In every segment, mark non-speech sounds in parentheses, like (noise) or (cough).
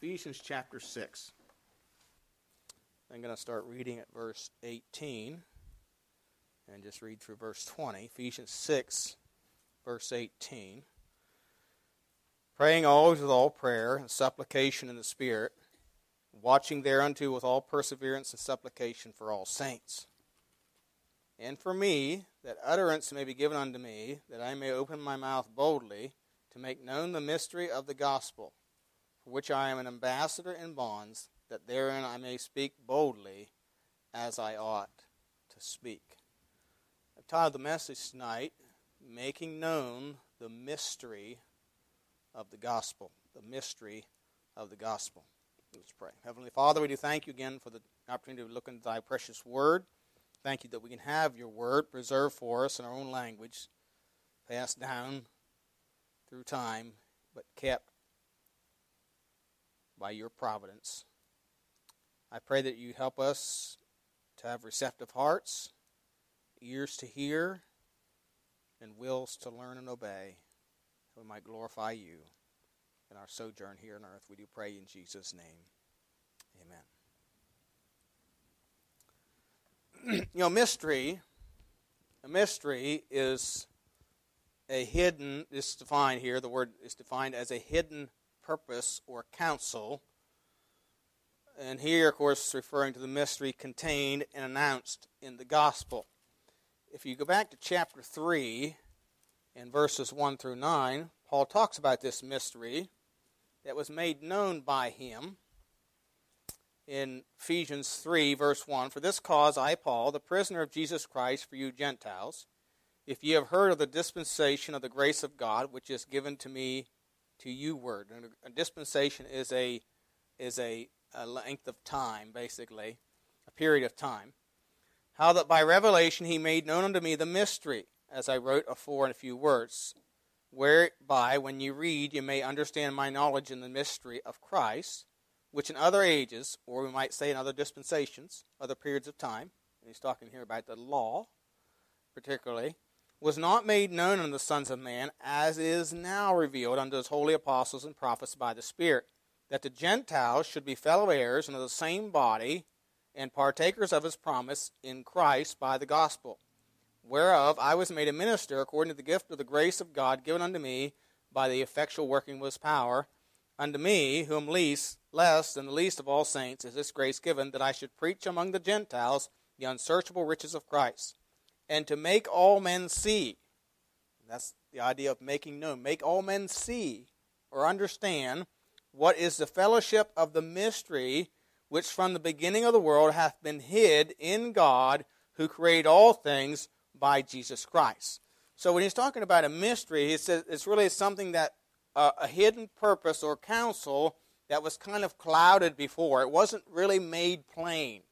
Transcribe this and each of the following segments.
Ephesians chapter 6. I'm going to start reading at verse 18 and just read through verse 20. Ephesians 6, verse 18. Praying always with all prayer and supplication in the Spirit, watching thereunto with all perseverance and supplication for all saints. And for me, that utterance may be given unto me, that I may open my mouth boldly to make known the mystery of the gospel for which I am an ambassador in bonds, that therein I may speak boldly as I ought to speak. I've titled the message tonight, Making Known the Mystery of the Gospel. The Mystery of the Gospel. Let's pray. Heavenly Father, we do thank you again for the opportunity to look into thy precious word. Thank you that we can have your word preserved for us in our own language, passed down through time, but kept by your providence. I pray that you help us to have receptive hearts, ears to hear, and wills to learn and obey, that we might glorify you in our sojourn here on earth. We do pray in Jesus' name. Amen. (clears throat) you know, mystery, a mystery is a hidden, is defined here, the word is defined as a hidden purpose or counsel. And here, of course, referring to the mystery contained and announced in the gospel. If you go back to chapter 3 in verses 1 through 9, Paul talks about this mystery that was made known by him in Ephesians 3, verse 1 For this cause I, Paul, the prisoner of Jesus Christ for you Gentiles, if ye have heard of the dispensation of the grace of God, which is given to me to you word. And a dispensation is a is a, a length of time, basically, a period of time. How that by revelation he made known unto me the mystery, as I wrote afore in a few words, whereby when you read you may understand my knowledge in the mystery of Christ, which in other ages, or we might say in other dispensations, other periods of time, and he's talking here about the law, particularly, was not made known unto the sons of man, as is now revealed unto his holy apostles and prophets by the Spirit, that the Gentiles should be fellow heirs unto the same body, and partakers of his promise in Christ by the gospel, whereof I was made a minister according to the gift of the grace of God given unto me by the effectual working of his power. Unto me, whom least, less than the least of all saints, is this grace given, that I should preach among the Gentiles the unsearchable riches of Christ and to make all men see. That's the idea of making known. Make all men see or understand what is the fellowship of the mystery which from the beginning of the world hath been hid in God who created all things by Jesus Christ. So when he's talking about a mystery, he says it's really something that uh, a hidden purpose or counsel that was kind of clouded before. It wasn't really made plain.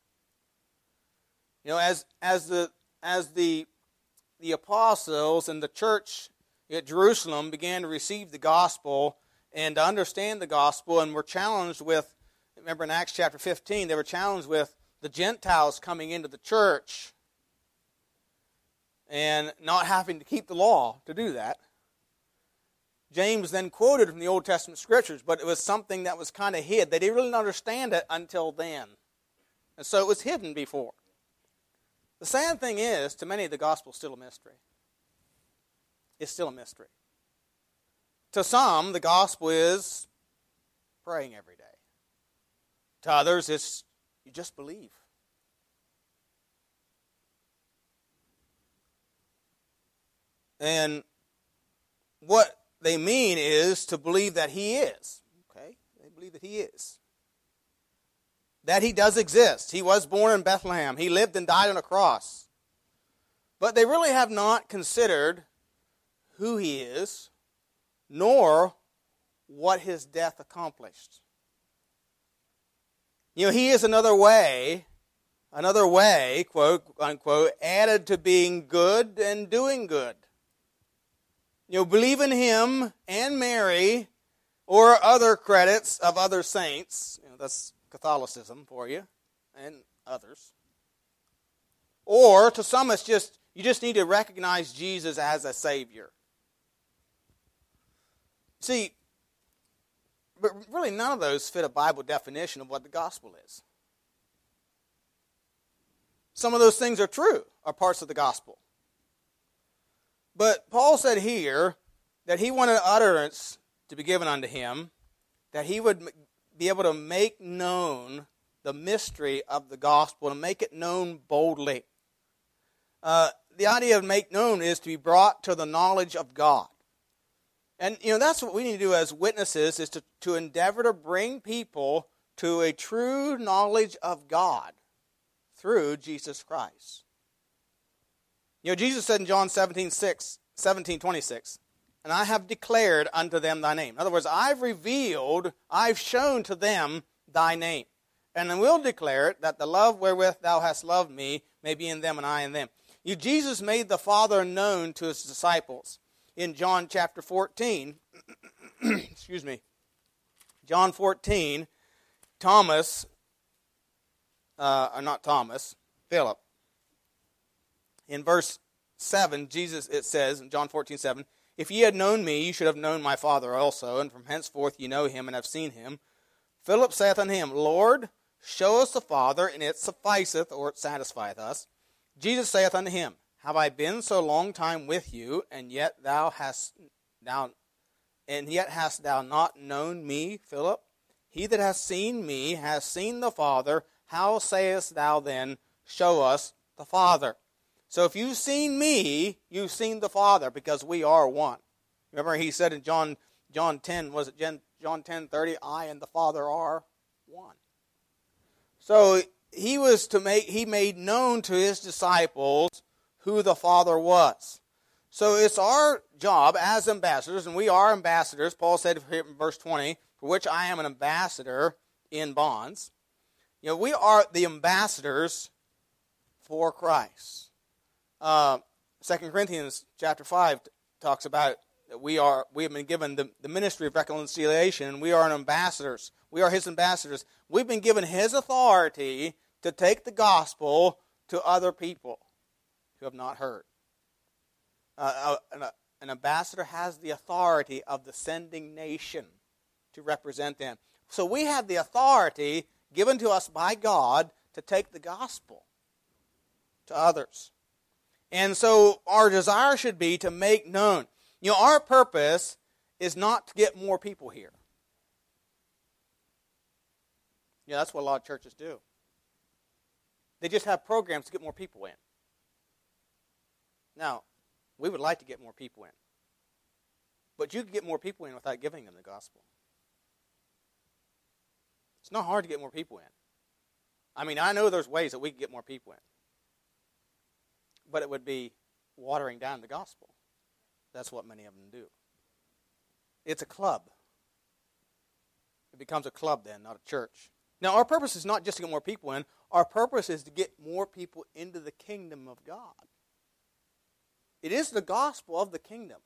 You know, as as the as the, the apostles and the church at Jerusalem began to receive the gospel and to understand the gospel and were challenged with, remember in Acts chapter 15, they were challenged with the Gentiles coming into the church and not having to keep the law to do that. James then quoted from the Old Testament scriptures, but it was something that was kind of hid. They didn't really understand it until then. And so it was hidden before. The sad thing is, to many, the gospel is still a mystery. It's still a mystery. To some, the gospel is praying every day. To others, it's you just believe. And what they mean is to believe that He is. Okay? They believe that He is that he does exist. He was born in Bethlehem, he lived and died on a cross. But they really have not considered who he is, nor what his death accomplished. You know, he is another way, another way, quote unquote, added to being good and doing good. You know, believe in him and Mary or other credits of other saints. You know, that's Catholicism for you and others. Or to some, it's just you just need to recognize Jesus as a Savior. See, but really, none of those fit a Bible definition of what the gospel is. Some of those things are true, are parts of the gospel. But Paul said here that he wanted utterance to be given unto him, that he would be able to make known the mystery of the gospel and make it known boldly. Uh, the idea of make known is to be brought to the knowledge of God. And you know that's what we need to do as witnesses is to, to endeavor to bring people to a true knowledge of God through Jesus Christ. You know, Jesus said in John 17, 6, 17 26, and I have declared unto them thy name. In other words, I've revealed, I've shown to them thy name. And I will declare it that the love wherewith thou hast loved me may be in them and I in them. You, Jesus made the Father known to his disciples in John chapter 14. (clears throat) Excuse me. John 14, Thomas, uh, not Thomas, Philip. In verse 7, Jesus, it says in John 14, 7, If ye had known me, ye should have known my Father also, and from henceforth ye know him and have seen him. Philip saith unto him, Lord, show us the Father, and it sufficeth, or it satisfieth us. Jesus saith unto him, have I been so long time with you, and yet thou hast thou and yet hast thou not known me, Philip? He that has seen me has seen the Father. How sayest thou then, Show us the Father? So if you've seen me, you've seen the Father, because we are one. Remember he said in John John 10, was it John 10 30, I and the Father are one. So he was to make he made known to his disciples who the Father was. So it's our job as ambassadors, and we are ambassadors. Paul said in verse 20, for which I am an ambassador in bonds. You know, we are the ambassadors for Christ. Uh, 2 Corinthians chapter 5 talks about that we are we have been given the, the ministry of reconciliation and we are ambassadors we are his ambassadors we've been given his authority to take the gospel to other people who have not heard. Uh, uh, an, uh, an ambassador has the authority of the sending nation to represent them. So we have the authority given to us by God to take the gospel to others. And so our desire should be to make known. You know, our purpose is not to get more people here. You know, that's what a lot of churches do. They just have programs to get more people in. Now, we would like to get more people in. But you can get more people in without giving them the gospel. It's not hard to get more people in. I mean, I know there's ways that we can get more people in. But it would be watering down the gospel. That's what many of them do. It's a club. It becomes a club then, not a church. Now, our purpose is not just to get more people in, our purpose is to get more people into the kingdom of God. It is the gospel of the kingdom.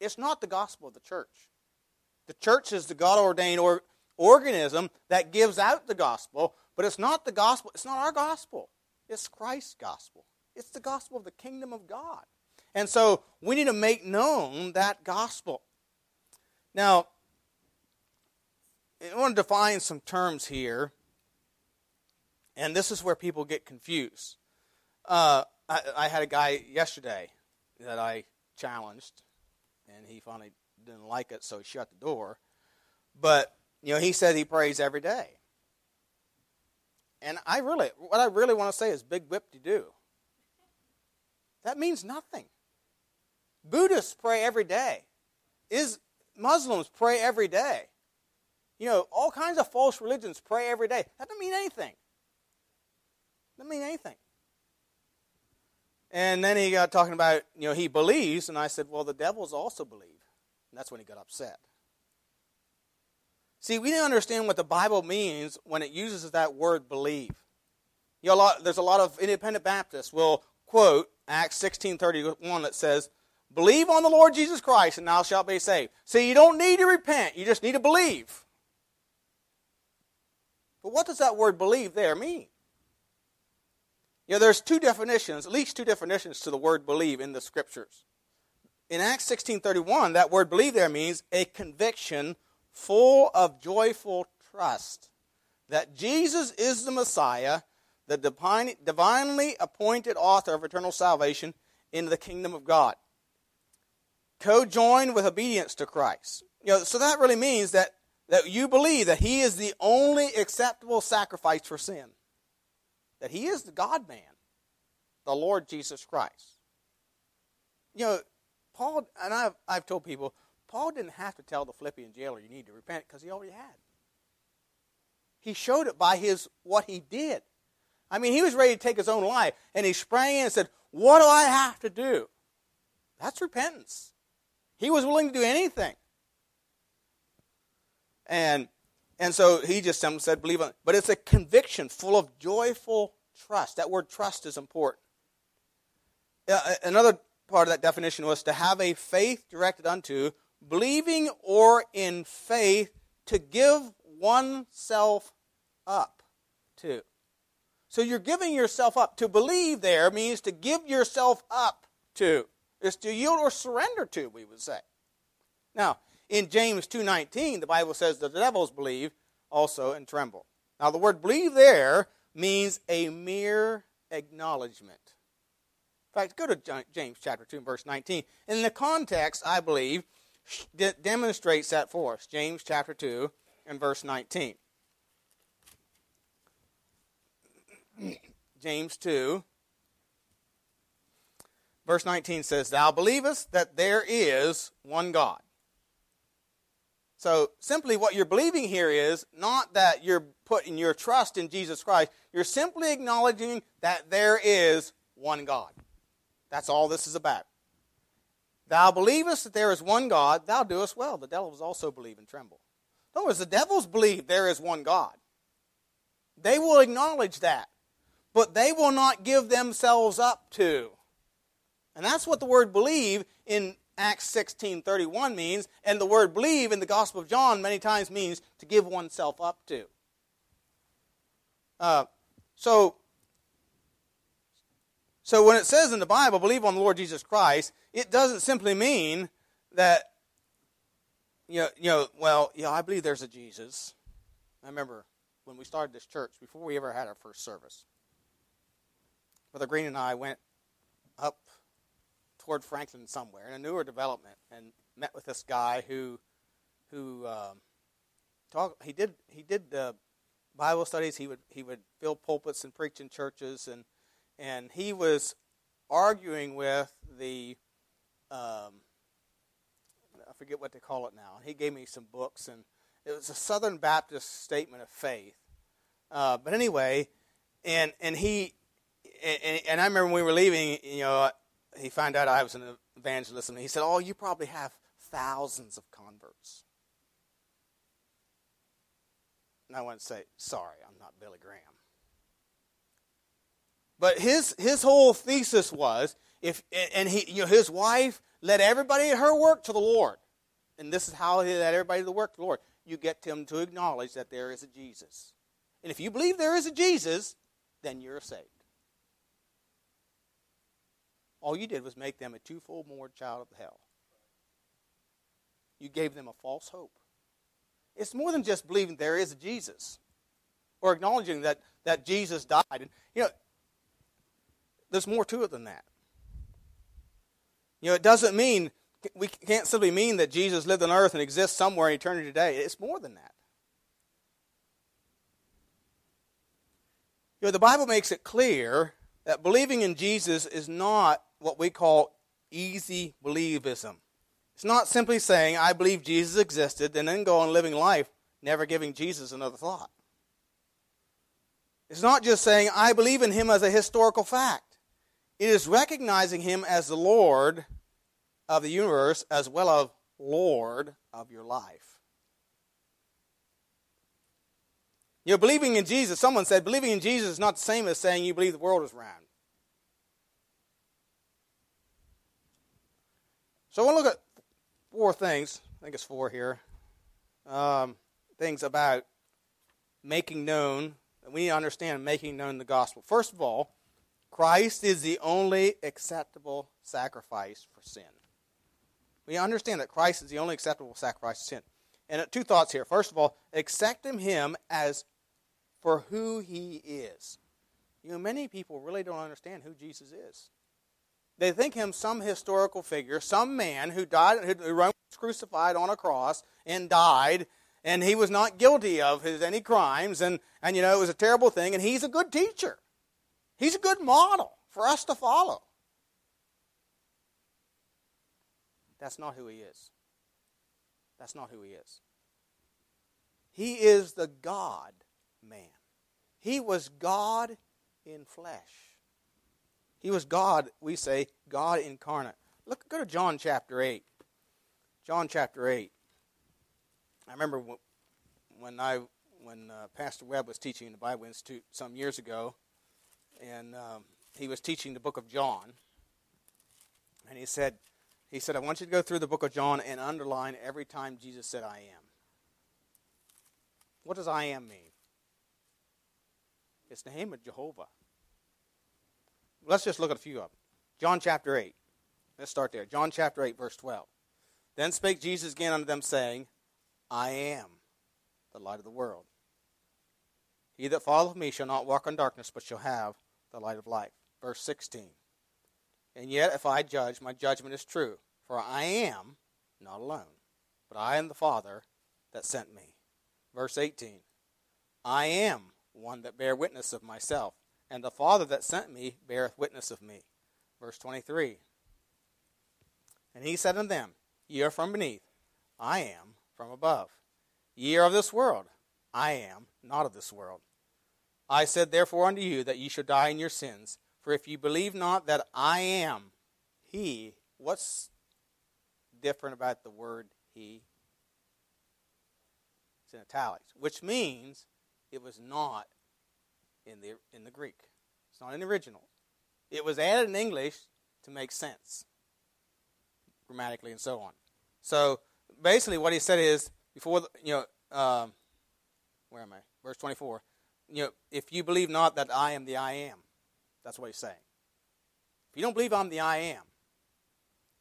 It's not the gospel of the church. The church is the God ordained or, organism that gives out the gospel, but it's not the gospel. It's not our gospel. It's Christ's gospel. It's the gospel of the kingdom of God. And so we need to make known that gospel. Now, I want to define some terms here, and this is where people get confused. Uh, I, I, had a guy yesterday that I challenged, and he finally didn't like it, so he shut the door. But you know, he said he prays every day, and I really, what I really want to say is, big whip to do. That means nothing. Buddhists pray every day. Is Muslims pray every day. You know, all kinds of false religions pray every day. That doesn't mean anything. Doesn't mean anything. And then he got talking about, you know, he believes, and I said, well, the devils also believe. And that's when he got upset. See, we didn't understand what the Bible means when it uses that word believe. You know, a lot, there's a lot of independent Baptists will quote Acts 16:31 that says, "Believe on the Lord Jesus Christ, and thou shalt be saved." See, you don't need to repent; you just need to believe. But what does that word "believe" there mean? You know, there's two definitions, at least two definitions to the word believe in the scriptures. In Acts 16:31, that word believe there means a conviction full of joyful trust that Jesus is the Messiah, the divine, divinely appointed author of eternal salvation into the kingdom of God. Co-joined with obedience to Christ. You know, so that really means that, that you believe that He is the only acceptable sacrifice for sin. That He is the God man, the Lord Jesus Christ. You know, Paul, and I've, I've told people, Paul didn't have to tell the Philippian jailer you need to repent because he already had. He showed it by his what he did. I mean, he was ready to take his own life, and he sprang in and said, What do I have to do? That's repentance. He was willing to do anything. And and so he just said, believe it. But it's a conviction full of joyful trust. That word trust is important. Uh, another part of that definition was to have a faith directed unto, believing or in faith to give oneself up to. So you're giving yourself up. To believe there means to give yourself up to. Is to yield or surrender to, we would say. Now, in James 2:19, the Bible says the devils believe also and tremble. Now, the word believe there means a mere acknowledgement. In fact, go to James chapter 2 verse 19. In the context, I believe, demonstrates that for us. James chapter 2 and verse 19. (clears throat) James 2, verse 19 says, Thou believest that there is one God. So, simply what you're believing here is not that you're putting your trust in Jesus Christ, you're simply acknowledging that there is one God. That's all this is about. Thou believest that there is one God, thou doest well. The devils also believe and tremble. In other words, the devils believe there is one God. They will acknowledge that but they will not give themselves up to. And that's what the word believe in Acts 16:31 means, and the word believe in the Gospel of John many times means to give oneself up to. Uh, so, so when it says in the Bible, believe on the Lord Jesus Christ, it doesn't simply mean that you know, you know, well, yeah, I believe there's a Jesus. I remember when we started this church, before we ever had our first service, Brother Green and I went up toward Franklin somewhere in a newer development and met with this guy who who um, talk he did he did the Bible studies he would he would fill pulpits and preach in churches and and he was arguing with the um, I forget what they call it now. He gave me some books and it was a Southern Baptist statement of faith. Uh, but anyway, and and he and, and, I remember when we were leaving, you know, he found out I was an evangelist, and he said, "Oh, you probably have thousands of converts." And I went to say, "Sorry, I'm not Billy Graham." But his his whole thesis was if and he you know his wife led everybody her work to the Lord, and this is how he led everybody to work to the Lord. You get them to acknowledge that there is a Jesus, and if you believe there is a Jesus, then you're saved. All you did was make them a twofold more child of hell. You gave them a false hope. It's more than just believing there is a Jesus or acknowledging that, that Jesus died. And, you know, there's more to it than that. You know, it doesn't mean, we can't simply mean that Jesus lived on earth and exists somewhere in eternity today. It's more than that. You know, the Bible makes it clear that believing in Jesus is not what we call easy believism. It's not simply saying, I believe Jesus existed, and then go on living life, never giving Jesus another thought. It's not just saying, I believe in him as a historical fact. It is recognizing him as the Lord of the universe as well as Lord of your life. You know, believing in Jesus, someone said, believing in Jesus is not the same as saying you believe the world is round. So I want to look at four things. I think it's four here. Um, things about making known. that We need to understand making known the gospel. First of all, Christ is the only acceptable sacrifice for sin. We understand that Christ is the only acceptable sacrifice for sin. And two thoughts here. First of all, accepting him as for who he is. You know, many people really don't understand who Jesus is. They think him some historical figure, some man who died, who was crucified on a cross and died, and he was not guilty of his any crimes, and, and you know, it was a terrible thing, and he's a good teacher. He's a good model for us to follow. That's not who he is. That's not who he is. He is the God man. He was God in flesh. He was God, we say, God incarnate. Look, go to John chapter 8. John chapter 8. I remember when I when uh, Pastor Webb was teaching in the Bible Institute some years ago, and um, he was teaching the book of John, and he said, he said, I want you to go through the book of John and underline every time Jesus said, "I am." What does "I am" mean? It's the name of Jehovah. Let's just look at a few of them. John chapter 8. Let's start there. John chapter 8, verse 12. Then spake Jesus again unto them, saying, I am the light of the world. He that followeth me shall not walk in darkness, but shall have the light of life. Verse 16. And yet, if I judge, my judgment is true, for I am not alone, but I am the Father that sent me. Verse 18. I am one that bear witness of myself and the Father that sent me beareth witness of me. Verse 23. And he said unto them, Ye are from beneath, I am from above. Ye are of this world, I am not of this world. I said therefore unto you that ye should die in your sins. For if ye believe not that I am He, what's different about the word He? It's in italics, which means it was not in the, in the Greek. It's not in the original. It was added in English to make sense, grammatically and so on. So basically, what he said is before the, you know, um, where am I? Verse twenty-four. You know, if you believe not that I am the I am, that's what he's saying. If you don't believe I'm the I am,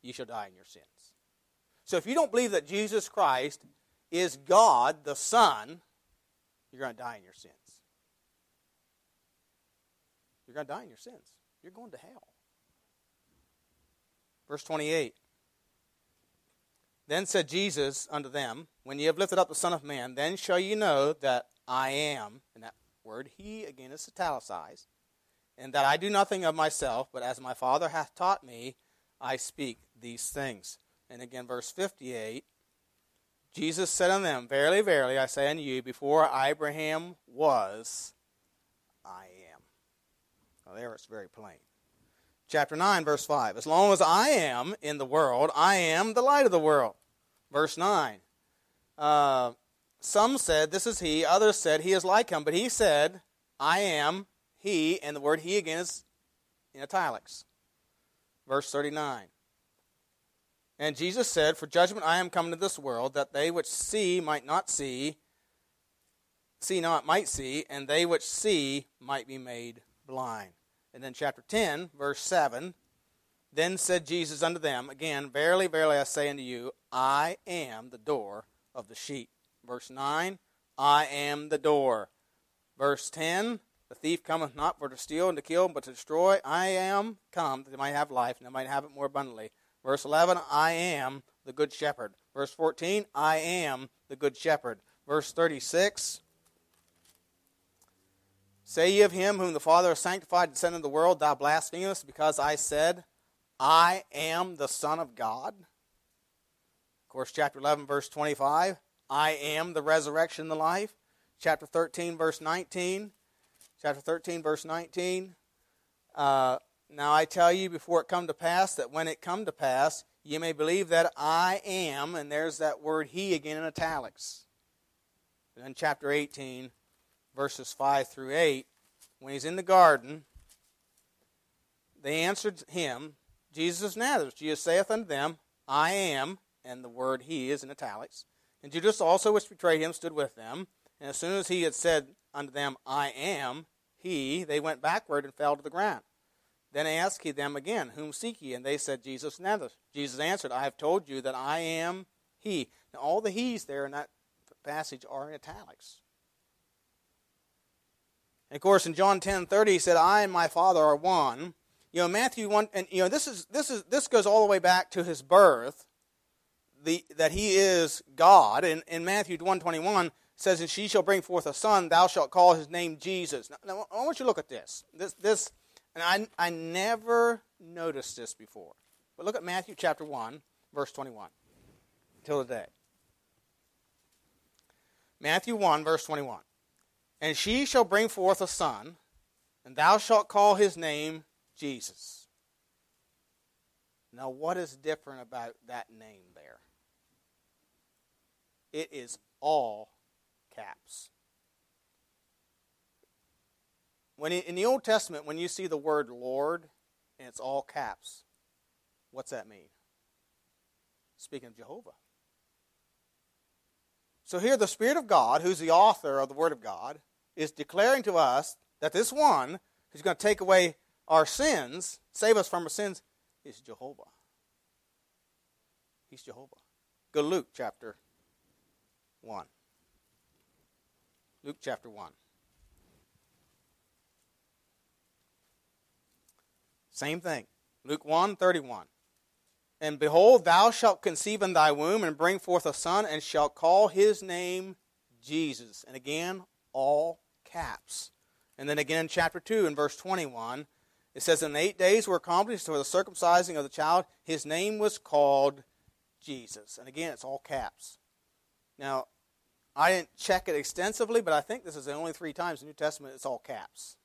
you shall die in your sins. So if you don't believe that Jesus Christ is God the Son, you're going to die in your sins. You're going to die in your sins. You're going to hell. Verse 28. Then said Jesus unto them, When ye have lifted up the Son of Man, then shall ye know that I am, and that word he again is italicized, and that I do nothing of myself, but as my Father hath taught me, I speak these things. And again, verse 58 Jesus said unto them, Verily, verily, I say unto you, before Abraham was, I Well, there it's very plain. Chapter 9, verse 5. As long as I am in the world, I am the light of the world. Verse 9. Uh, some said, This is he. Others said, He is like him. But he said, I am he. And the word he again is in italics. Verse 39. And Jesus said, For judgment I am come to this world, that they which see might not see, see not might see, and they which see might be made blind. And then chapter 10, verse 7 Then said Jesus unto them, Again, verily, verily, I say unto you, I am the door of the sheep. Verse 9, I am the door. Verse 10, The thief cometh not for to steal and to kill, but to destroy. I am come that they might have life, and they might have it more abundantly. Verse 11, I am the good shepherd. Verse 14, I am the good shepherd. Verse 36, Say ye of him whom the Father has sanctified and sent into the world, thou blasphemest, because I said, I am the Son of God? Of course, chapter 11, verse 25, I am the resurrection and the life. Chapter 13, verse 19. Chapter 13, verse 19. Uh, now I tell you before it come to pass that when it come to pass, ye may believe that I am, and there's that word he again in italics. And then chapter 18, verses 5 through 8, when he's in the garden, they answered him, Jesus of Nazareth. Jesus saith unto them, I am, and the word he is in italics. And Judas also, which betrayed him, stood with them. And as soon as he had said unto them, I am he, they went backward and fell to the ground. Then asked he them again, Whom seek ye? And they said, Jesus Nazareth. Jesus answered, I have told you that I am he. Now, all the he's there in that passage are in italics. And of course, in John 10 30, he said, I and my Father are one. You know, Matthew 1, and you know, this is this is this goes all the way back to his birth, the that he is God. And in Matthew 121 says, And she shall bring forth a son, thou shalt call his name Jesus. Now, now I want you to look at this. This this and I I never noticed this before. But look at Matthew chapter 1, verse 21. Till today. Matthew 1, verse 21. And she shall bring forth a son, and thou shalt call his name Jesus. Now, what is different about that name there? It is all caps. When in the Old Testament, when you see the word Lord and it's all caps, what's that mean? Speaking of Jehovah. So here, the Spirit of God, who's the author of the Word of God, is declaring to us that this one who's going to take away our sins, save us from our sins, is Jehovah. He's Jehovah. Go to Luke chapter 1. Luke chapter 1. Same thing. Luke 1 31. And behold, thou shalt conceive in thy womb and bring forth a son, and shalt call his name Jesus. And again, all caps. And then again in chapter 2, in verse 21, it says, In eight days were accomplished for the circumcising of the child. His name was called Jesus. And again, it's all caps. Now, I didn't check it extensively, but I think this is the only three times in the New Testament it's all caps.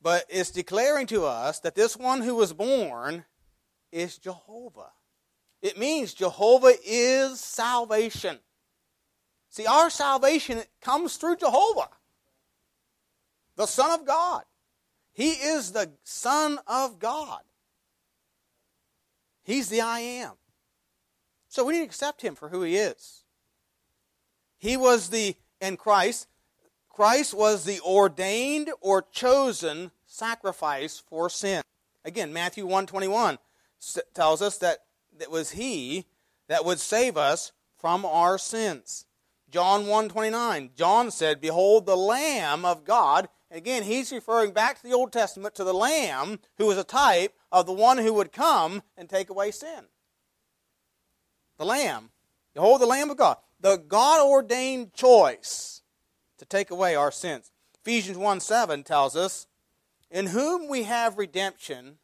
But it's declaring to us that this one who was born is Jehovah. It means Jehovah is salvation. See, our salvation comes through Jehovah, the Son of God. He is the Son of God. He's the I am. So we need to accept him for who he is. He was the, in Christ, Christ was the ordained or chosen sacrifice for sin. Again, Matthew 121 tells us that it was he that would save us from our sins. John 129, John said, Behold the Lamb of God. Again, he's referring back to the Old Testament to the Lamb who was a type of the one who would come and take away sin. The Lamb. Behold the Lamb of God. The God ordained choice to take away our sins. Ephesians 1 7 tells us, In whom we have redemption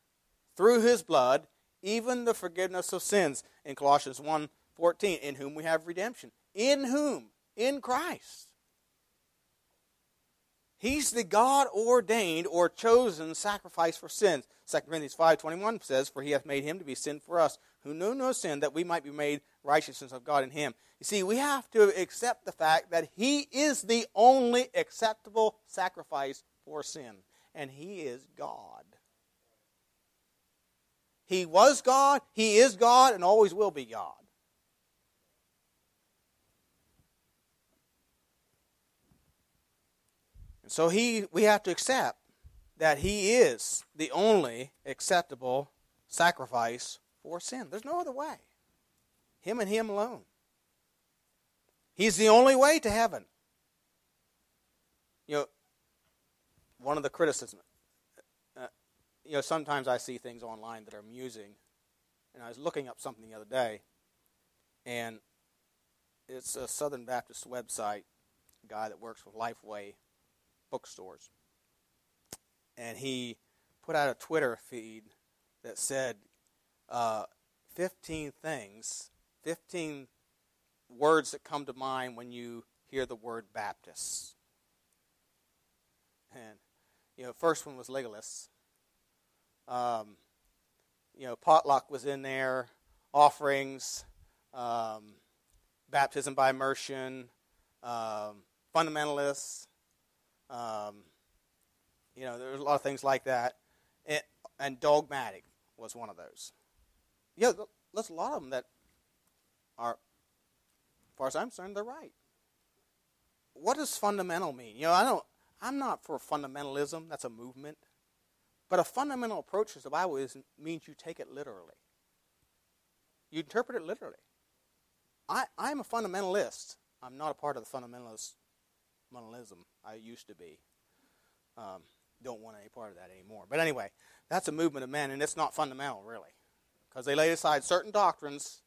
through his blood, even the forgiveness of sins. In Colossians 1 14, in whom we have redemption. In whom? In Christ. He's the God ordained or chosen sacrifice for sins. 2 Corinthians 5.21 says, For he hath made him to be sin for us, who knew no sin, that we might be made righteousness of God in him. You see, we have to accept the fact that he is the only acceptable sacrifice for sin. And he is God. He was God, he is God, and always will be God. And so he, we have to accept that he is the only acceptable sacrifice for sin. There's no other way. Him and him alone. He's the only way to heaven. You know, one of the criticisms, uh, you know, sometimes I see things online that are amusing. And I was looking up something the other day, and it's a Southern Baptist website, a guy that works with Lifeway bookstores. And he put out a Twitter feed that said uh, 15 things, 15 words that come to mind when you hear the word Baptist. And, you know, first one was legalists. Um, you know, potluck was in there, offerings, um, baptism by immersion, um, fundamentalists, um, you know, there's a lot of things like that. And, and dogmatic was one of those. Yeah, there's a lot of them that are, as far as I'm concerned, they're right. What does fundamental mean? You know, I don't. I'm not for fundamentalism. That's a movement. But a fundamental approach to the Bible is, means you take it literally. You interpret it literally. I, I'm a fundamentalist. I'm not a part of the fundamentalist fundamentalism I used to be. Um, don't want any part of that anymore. But anyway, that's a movement of men, and it's not fundamental, really, because they lay aside certain doctrines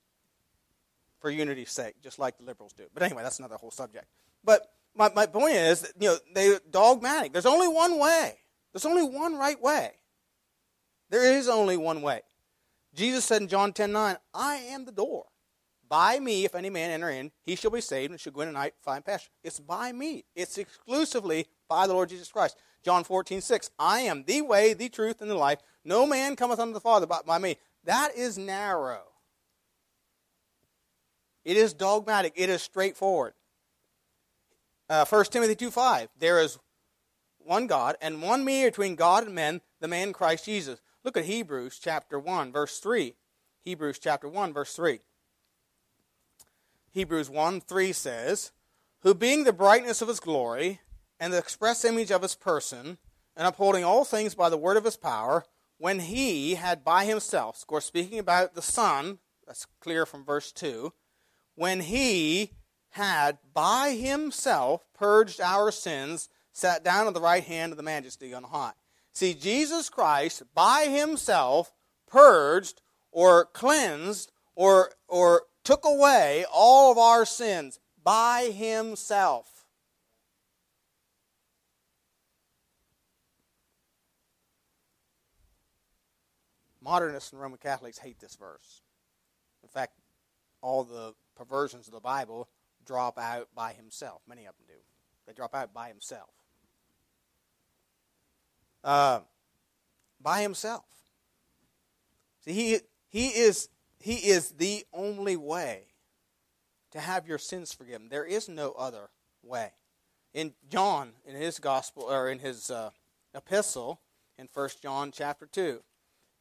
for unity's sake, just like the liberals do. But anyway, that's another whole subject. But my, my point is, you know, they dogmatic. There's only one way. There's only one right way. There is only one way. Jesus said in John 10 9, I am the door. By me, if any man enter in, he shall be saved and shall go in night find pasture. It's by me. It's exclusively by the Lord Jesus Christ. John 14 6, I am the way, the truth, and the life. No man cometh unto the Father but by me. That is narrow. It is dogmatic. It is straightforward. Uh, 1 Timothy 2 5, there is one God and one mediator between God and men, the man Christ Jesus. Look at Hebrews chapter 1, verse 3. Hebrews chapter 1, verse 3. Hebrews 1 3 says, Who being the brightness of his glory and the express image of his person, and upholding all things by the word of his power, when he had by himself, of course, speaking about the Son, that's clear from verse 2, when he had by himself purged our sins, sat down at the right hand of the majesty on high. See, Jesus Christ by himself purged or cleansed or, or took away all of our sins by himself. Modernists and Roman Catholics hate this verse. In fact, all the perversions of the Bible drop out by himself. Many of them do. They drop out by himself. Uh, by himself. See, he, he, is, he is the only way to have your sins forgiven. There is no other way. In John, in his gospel, or in his uh, epistle, in 1 John chapter 2,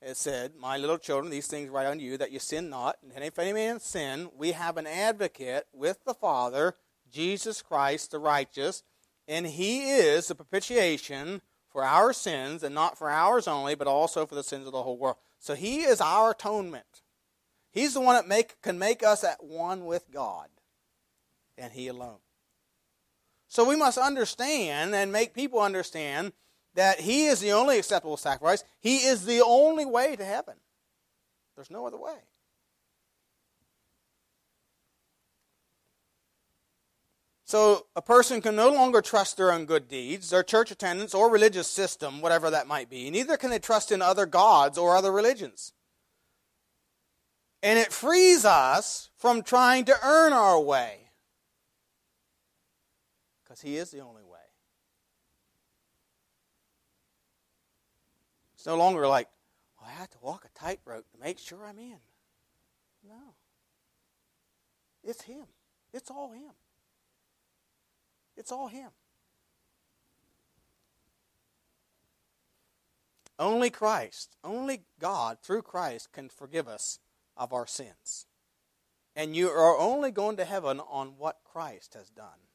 it said, My little children, these things write unto you, that you sin not. And if any man sin, we have an advocate with the Father, Jesus Christ the righteous, and he is the propitiation for our sins, and not for ours only, but also for the sins of the whole world. So he is our atonement. He's the one that make, can make us at one with God, and he alone. So we must understand and make people understand that He is the only acceptable sacrifice. He is the only way to heaven. There's no other way. So a person can no longer trust their own good deeds, their church attendance, or religious system, whatever that might be. Neither can they trust in other gods or other religions. And it frees us from trying to earn our way. Because He is the only way. It's no longer like, well, I have to walk a tightrope to make sure I'm in. No. It's Him. It's all Him. It's all Him. Only Christ, only God through Christ can forgive us of our sins. And you are only going to heaven on what Christ has done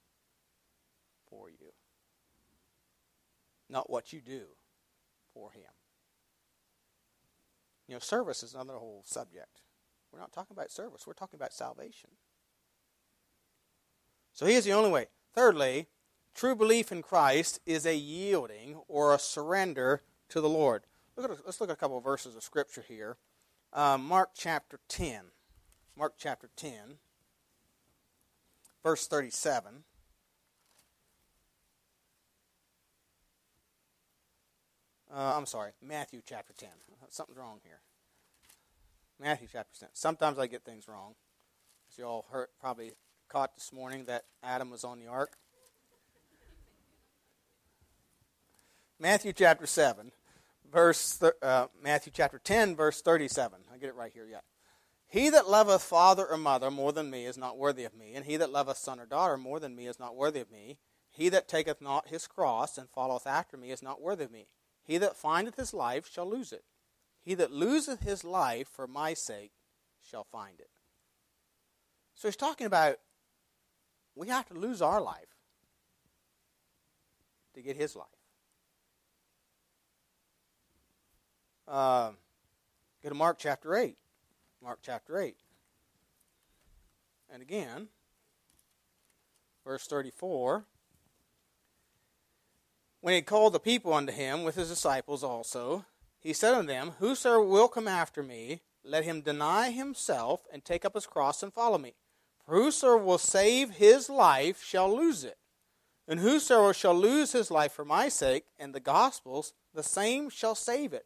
for you, not what you do for Him. You know, service is another whole subject. We're not talking about service, we're talking about salvation. So he is the only way. Thirdly, true belief in Christ is a yielding or a surrender to the Lord. Look at, let's look at a couple of verses of Scripture here. Uh, Mark chapter 10. Mark chapter 10, verse 37. Uh, I'm sorry, Matthew chapter 10. Something's wrong here. Matthew chapter 10. Sometimes I get things wrong. As you all heard, probably caught this morning that Adam was on the ark. Matthew chapter 7, verse uh, Matthew chapter 10, verse 37. I get it right here yet. He that loveth father or mother more than me is not worthy of me, and he that loveth son or daughter more than me is not worthy of me. He that taketh not his cross and followeth after me is not worthy of me. He that findeth his life shall lose it. He that loseth his life for my sake shall find it. So he's talking about we have to lose our life to get his life. Uh, go to Mark chapter 8. Mark chapter 8. and again. Verse 34 When he had called the people unto him with his disciples also, he said unto them, Whosoever will come after me, let him deny himself and take up his cross and follow me. For whosoever will save his life shall lose it. And whosoever shall lose his life for my sake and the gospel's, the same shall save it.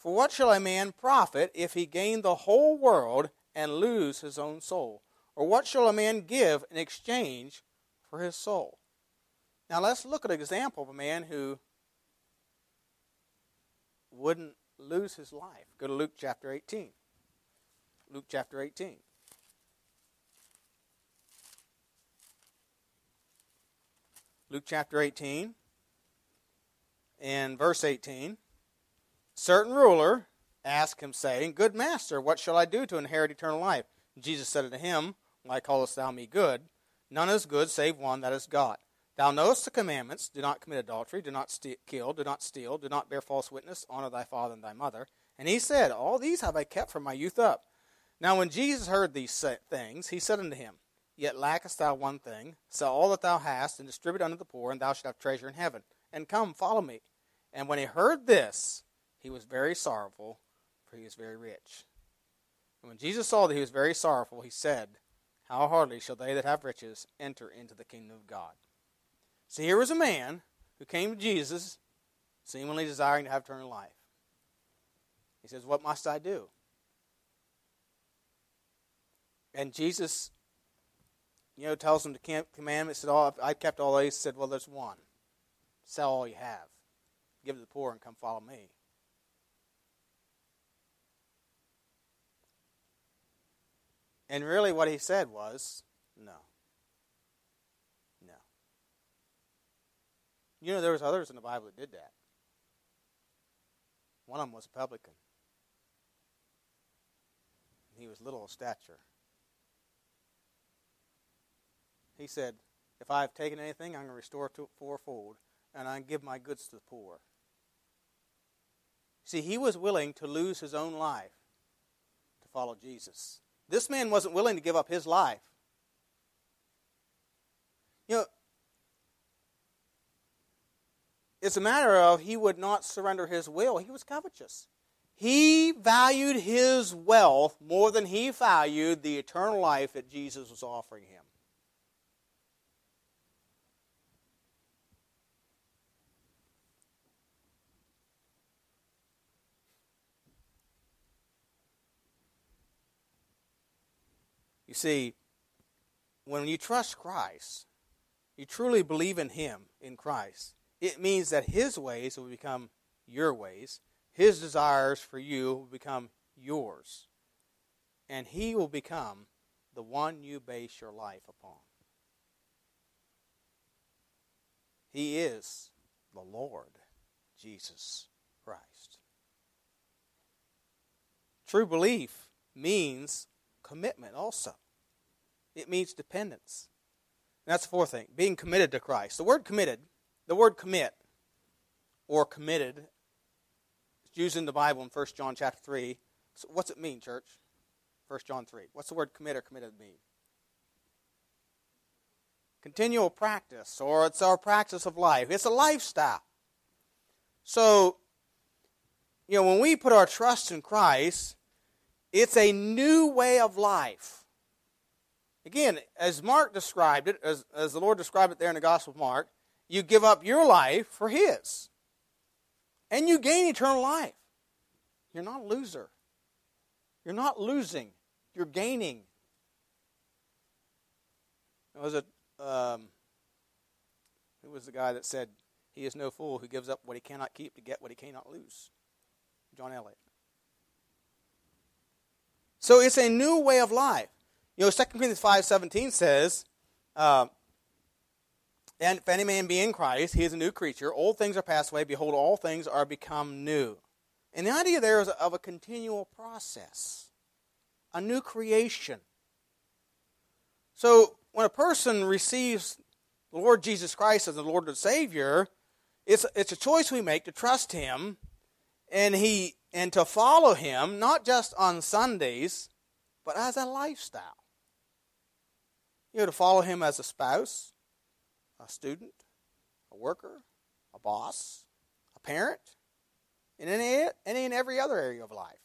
For what shall a man profit if he gain the whole world and lose his own soul? Or what shall a man give in exchange for his soul? Now let's look at an example of a man who wouldn't lose his life. Go to Luke chapter 18. Luke chapter 18. Luke chapter 18 and verse 18. Certain ruler asked him, saying, Good master, what shall I do to inherit eternal life? Jesus said unto him, Why callest thou me good? None is good save one, that is God. Thou knowest the commandments do not commit adultery, do not kill, do not steal, do not bear false witness, honor thy father and thy mother. And he said, All these have I kept from my youth up. Now when Jesus heard these things, he said unto him, Yet lackest thou one thing. Sell all that thou hast, and distribute unto the poor, and thou shalt have treasure in heaven. And come, follow me. And when he heard this, he was very sorrowful, for he was very rich. And when Jesus saw that he was very sorrowful, he said, How hardly shall they that have riches enter into the kingdom of God? So here was a man who came to Jesus, seemingly desiring to have eternal life. He says, What must I do? And Jesus you know, tells him the commandments. Said, "Oh, I kept all these." Said, "Well, there's one. Sell all you have, give to the poor, and come follow me." And really, what he said was, "No, no." You know, there was others in the Bible that did that. One of them was a publican. He was little of stature. He said, If I have taken anything, I'm going to restore it fourfold, and I give my goods to the poor. See, he was willing to lose his own life to follow Jesus. This man wasn't willing to give up his life. You know, it's a matter of he would not surrender his will. He was covetous. He valued his wealth more than he valued the eternal life that Jesus was offering him. You see, when you trust Christ, you truly believe in Him, in Christ, it means that His ways will become your ways, His desires for you will become yours, and He will become the one you base your life upon. He is the Lord Jesus Christ. True belief means commitment also. It means dependence. And that's the fourth thing, being committed to Christ. The word committed, the word commit or committed, is used in the Bible in 1 John chapter 3. So what's it mean, church? 1 John 3. What's the word commit or committed mean? Continual practice, or it's our practice of life. It's a lifestyle. So, you know, when we put our trust in Christ, it's a new way of life. Again, as Mark described it, as, as the Lord described it there in the Gospel of Mark, you give up your life for His. And you gain eternal life. You're not a loser. You're not losing. You're gaining. Was it um, who was the guy that said, "He is no fool who gives up what he cannot keep to get what he cannot lose"? John Eliot. So it's a new way of life. You know, 2 Corinthians 5.17 says, uh, And if any man be in Christ, he is a new creature. Old things are passed away. Behold, all things are become new. And the idea there is of a continual process, a new creation. So when a person receives the Lord Jesus Christ as the Lord and Savior, it's, it's a choice we make to trust Him and He and to follow him not just on Sundays, but as a lifestyle. You know, to follow him as a spouse, a student, a worker, a boss, a parent, in any, any and every other area of life.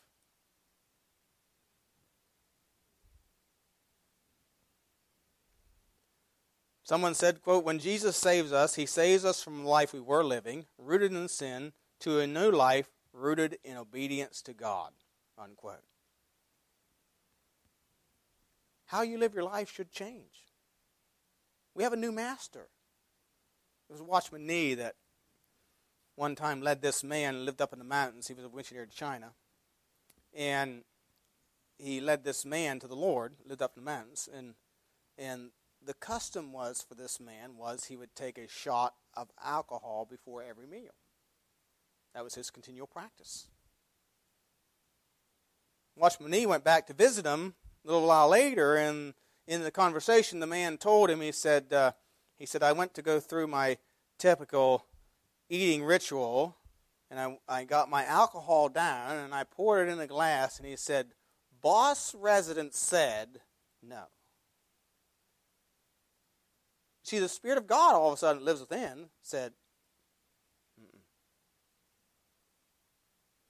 Someone said, quote, When Jesus saves us, he saves us from the life we were living, rooted in sin, to a new life rooted in obedience to God, unquote. How you live your life should change. We have a new master. It was Watchman Nee that one time led this man, lived up in the mountains. He was a missionary to China. And he led this man to the Lord, lived up in the mountains. And, and the custom was for this man was he would take a shot of alcohol before every meal. That was his continual practice. Watchman Nee went back to visit him a little while later, and in the conversation, the man told him, he said, uh, he said, I went to go through my typical eating ritual, and I, I got my alcohol down, and I poured it in a glass, and he said, Boss resident said no. See, the Spirit of God all of a sudden lives within said,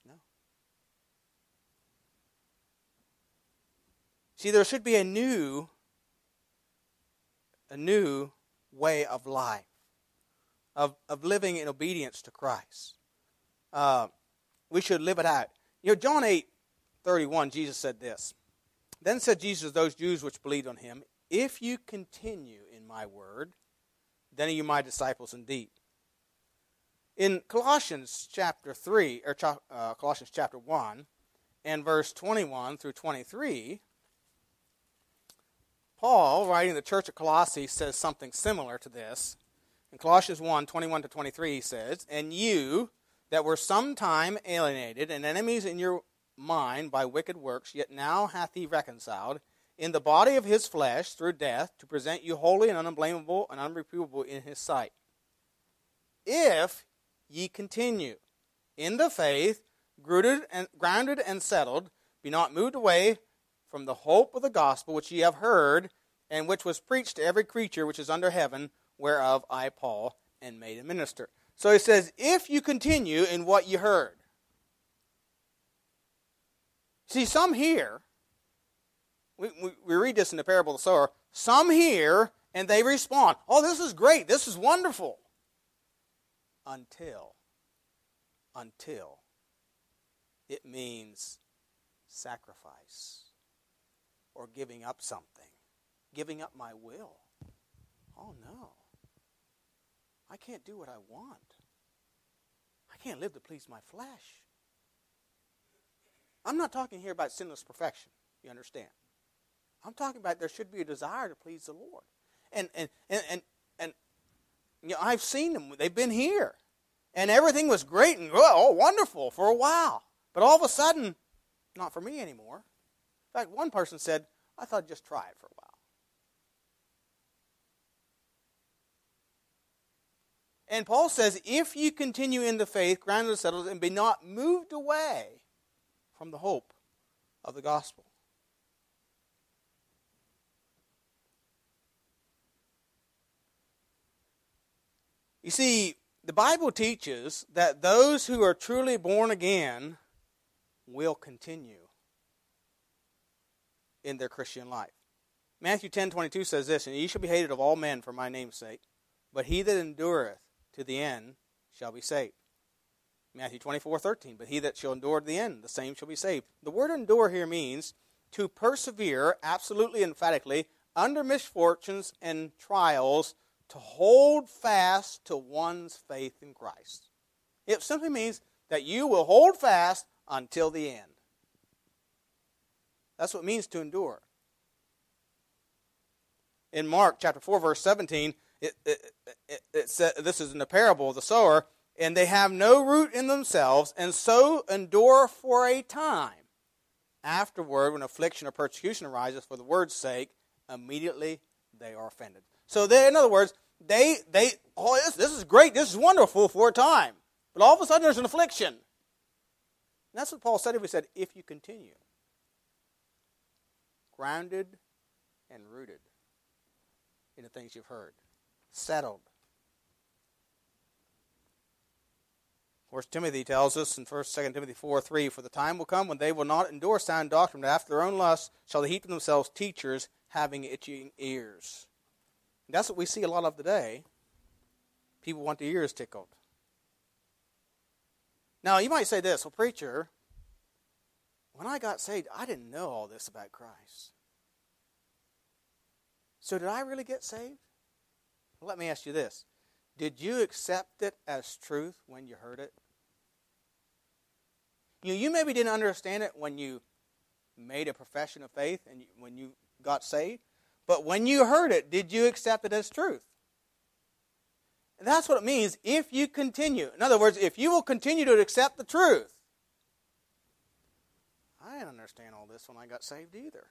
no. See, there should be a new, a new way of life, of, of living in obedience to Christ. Uh, we should live it out. You know, John 8, 31, Jesus said this. Then said Jesus those Jews which believed on him, If you continue in my word, then are you my disciples indeed. In Colossians chapter 3, or uh, Colossians chapter 1, and verse 21 through 23, Paul, writing the church at Colossae, says something similar to this. In Colossians 1 21 to 23, he says, And you that were sometime alienated and enemies in your mind by wicked works, yet now hath he reconciled in the body of his flesh through death to present you holy and unblameable and unreprovable in his sight. If ye continue in the faith, grounded and settled, be not moved away from the hope of the gospel which ye have heard, and which was preached to every creature which is under heaven, whereof I, Paul, am made a minister. So he says, if you continue in what you heard. See, some here we, we, we read this in the parable of the sower. Some hear and they respond. Oh, this is great. This is wonderful. Until, until it means sacrifice or giving up something, giving up my will. Oh, no. I can't do what I want. I can't live to please my flesh. I'm not talking here about sinless perfection. You understand? I'm talking about there should be a desire to please the Lord. And and and and, and you know, I've seen them. They've been here. And everything was great and oh, wonderful for a while. But all of a sudden, not for me anymore. In fact, one person said, I thought I'd just try it for a while. And Paul says, if you continue in the faith, grounded and settled, and be not moved away from the hope of the gospel. You see, the Bible teaches that those who are truly born again will continue in their Christian life. Matthew 10:22 says this, "And ye shall be hated of all men for my name's sake, but he that endureth to the end shall be saved." Matthew 24:13, "But he that shall endure to the end, the same shall be saved." The word endure here means to persevere absolutely emphatically under misfortunes and trials to hold fast to one's faith in Christ. It simply means that you will hold fast until the end. That's what it means to endure. In Mark chapter 4, verse 17, it, it, it, it said, this is in the parable of the sower, and they have no root in themselves, and so endure for a time. Afterward, when affliction or persecution arises for the word's sake, immediately they are offended. So they, in other words, they they oh this, this is great, this is wonderful for a time. But all of a sudden there's an affliction. And that's what Paul said if he said, if you continue. Grounded and rooted. in the things you've heard. Settled. Of course, Timothy tells us in 1st, 2 Timothy 4 3 For the time will come when they will not endure sound doctrine, but after their own lusts shall they heap to themselves teachers having itching ears. And that's what we see a lot of today. People want their ears tickled. Now, you might say this, well, preacher, when I got saved, I didn't know all this about Christ. So, did I really get saved? Well, let me ask you this Did you accept it as truth when you heard it? You, know, you maybe didn't understand it when you made a profession of faith and you, when you got saved, but when you heard it, did you accept it as truth? And that's what it means if you continue. In other words, if you will continue to accept the truth. I didn't understand all this when I got saved either.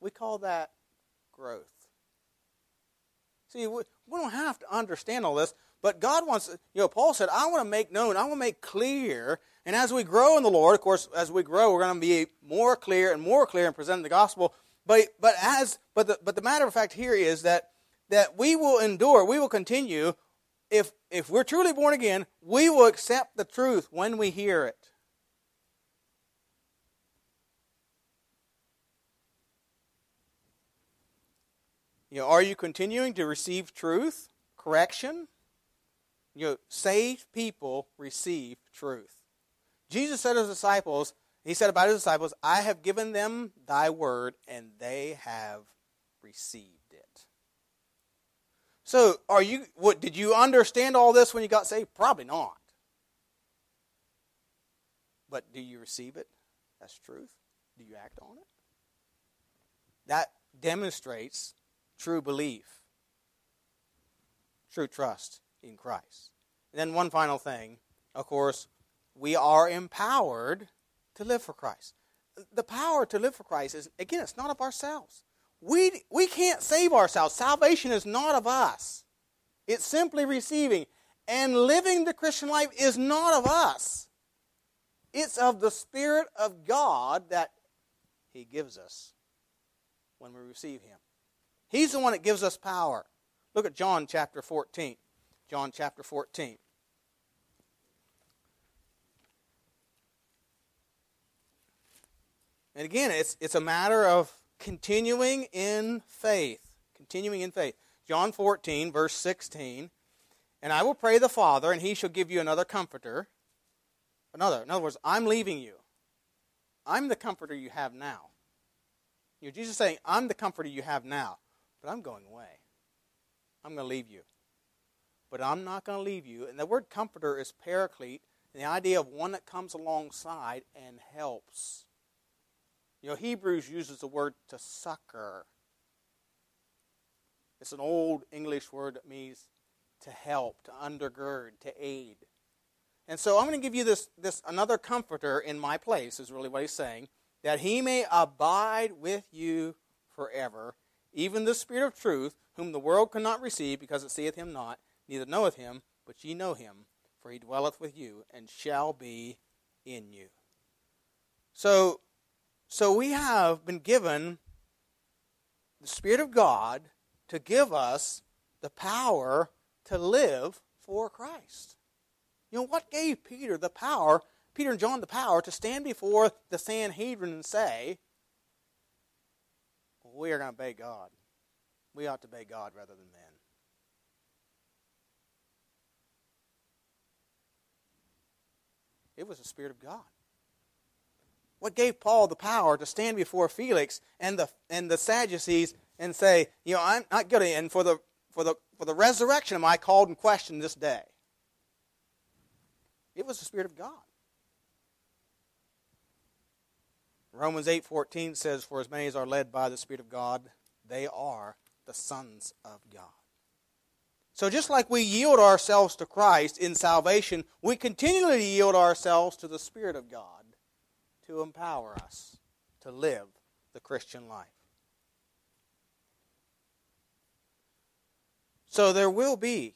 We call that growth. See, we, we don't have to understand all this, but God wants, you know, Paul said, I want to make known, I want to make clear. And as we grow in the Lord, of course, as we grow, we're going to be more clear and more clear in presenting the gospel. But, but, as, but, the, but the matter of fact here is that that we will endure, we will continue. If, if we're truly born again, we will accept the truth when we hear it. You know, are you continuing to receive truth, correction? You know, saved people receive truth. Jesus said to his disciples, he said about his disciples, I have given them thy word, and they have received. It. So, are you what did you understand all this when you got saved? Probably not. But do you receive it as truth? Do you act on it? That demonstrates true belief, true trust in Christ. And then one final thing, of course, we are empowered to live for Christ. The power to live for Christ is again, it's not of ourselves. We, we can't save ourselves. Salvation is not of us, it's simply receiving. And living the Christian life is not of us, it's of the Spirit of God that He gives us when we receive Him. He's the one that gives us power. Look at John chapter 14. John chapter 14. And again, it's, it's a matter of continuing in faith. Continuing in faith. John 14, verse 16. And I will pray the Father, and he shall give you another comforter. Another. In other words, I'm leaving you. I'm the comforter you have now. You know, Jesus is saying, I'm the comforter you have now, but I'm going away. I'm going to leave you. But I'm not going to leave you. And the word comforter is paraclete, and the idea of one that comes alongside and helps. You know, Hebrews uses the word to succor. It's an old English word that means to help, to undergird, to aid. And so I'm going to give you this, this another comforter in my place, is really what he's saying, that he may abide with you forever, even the Spirit of truth, whom the world cannot receive, because it seeth him not, neither knoweth him, but ye know him, for he dwelleth with you, and shall be in you. So so we have been given the Spirit of God to give us the power to live for Christ. You know, what gave Peter the power, Peter and John the power, to stand before the Sanhedrin and say, We are going to obey God. We ought to obey God rather than men. It was the Spirit of God. What gave Paul the power to stand before Felix and the and the Sadducees and say, you know, I'm not guilty, and for the for the for the resurrection am I called in question this day? It was the Spirit of God. Romans 8:14 says, "For as many as are led by the Spirit of God, they are the sons of God." So just like we yield ourselves to Christ in salvation, we continually yield ourselves to the Spirit of God to empower us to live the Christian life. So there will be.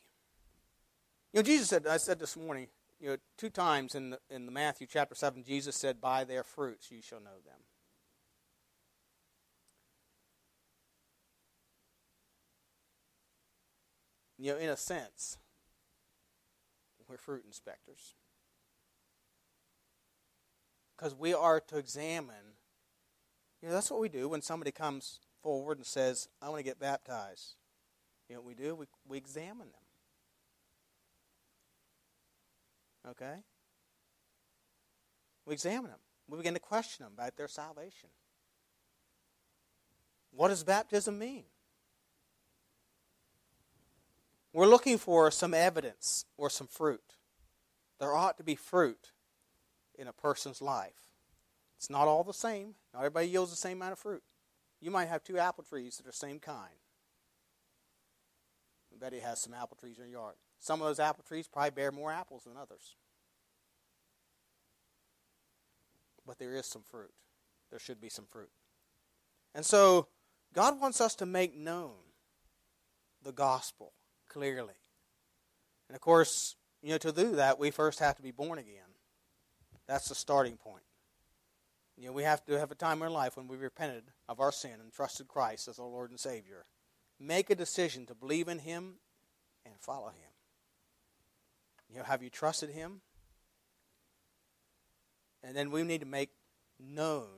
You know, Jesus said, I said this morning, you know, two times in the, in the Matthew chapter 7, Jesus said, By their fruits you shall know them. You know, in a sense, we're fruit inspectors. Because we are to examine. You know, that's what we do when somebody comes forward and says, I want to get baptized. You know what we do? We, we examine them. Okay? We examine them. We begin to question them about their salvation. What does baptism mean? We're looking for some evidence or some fruit. There ought to be fruit in a person's life. It's not all the same. Not everybody yields the same amount of fruit. You might have two apple trees that are the same kind. Betty has some apple trees in her yard. Some of those apple trees probably bear more apples than others. But there is some fruit. There should be some fruit. And so God wants us to make known the gospel clearly. And of course, you know, to do that, we first have to be born again. That's the starting point. You know, we have to have a time in our life when we repented of our sin and trusted Christ as our Lord and Savior. Make a decision to believe in Him and follow Him. You know, have you trusted Him? And then we need to make known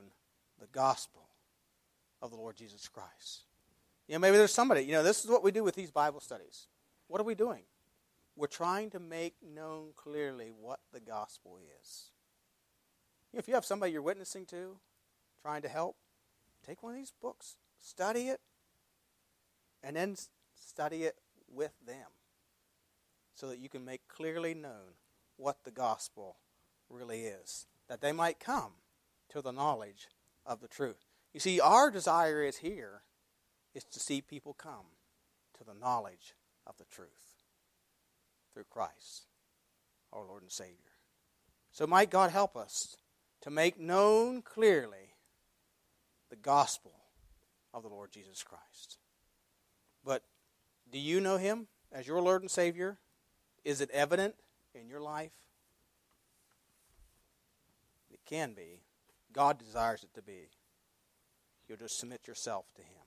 the gospel of the Lord Jesus Christ. You know, maybe there's somebody, you know, this is what we do with these Bible studies. What are we doing? We're trying to make known clearly what the gospel is. If you have somebody you're witnessing to, trying to help, take one of these books, study it, and then study it with them so that you can make clearly known what the gospel really is, that they might come to the knowledge of the truth. You see, our desire is here is to see people come to the knowledge of the truth through Christ, our Lord and Savior. So might God help us to make known clearly the gospel of the Lord Jesus Christ. But do you know him as your Lord and Savior? Is it evident in your life? It can be. God desires it to be. You'll just submit yourself to him.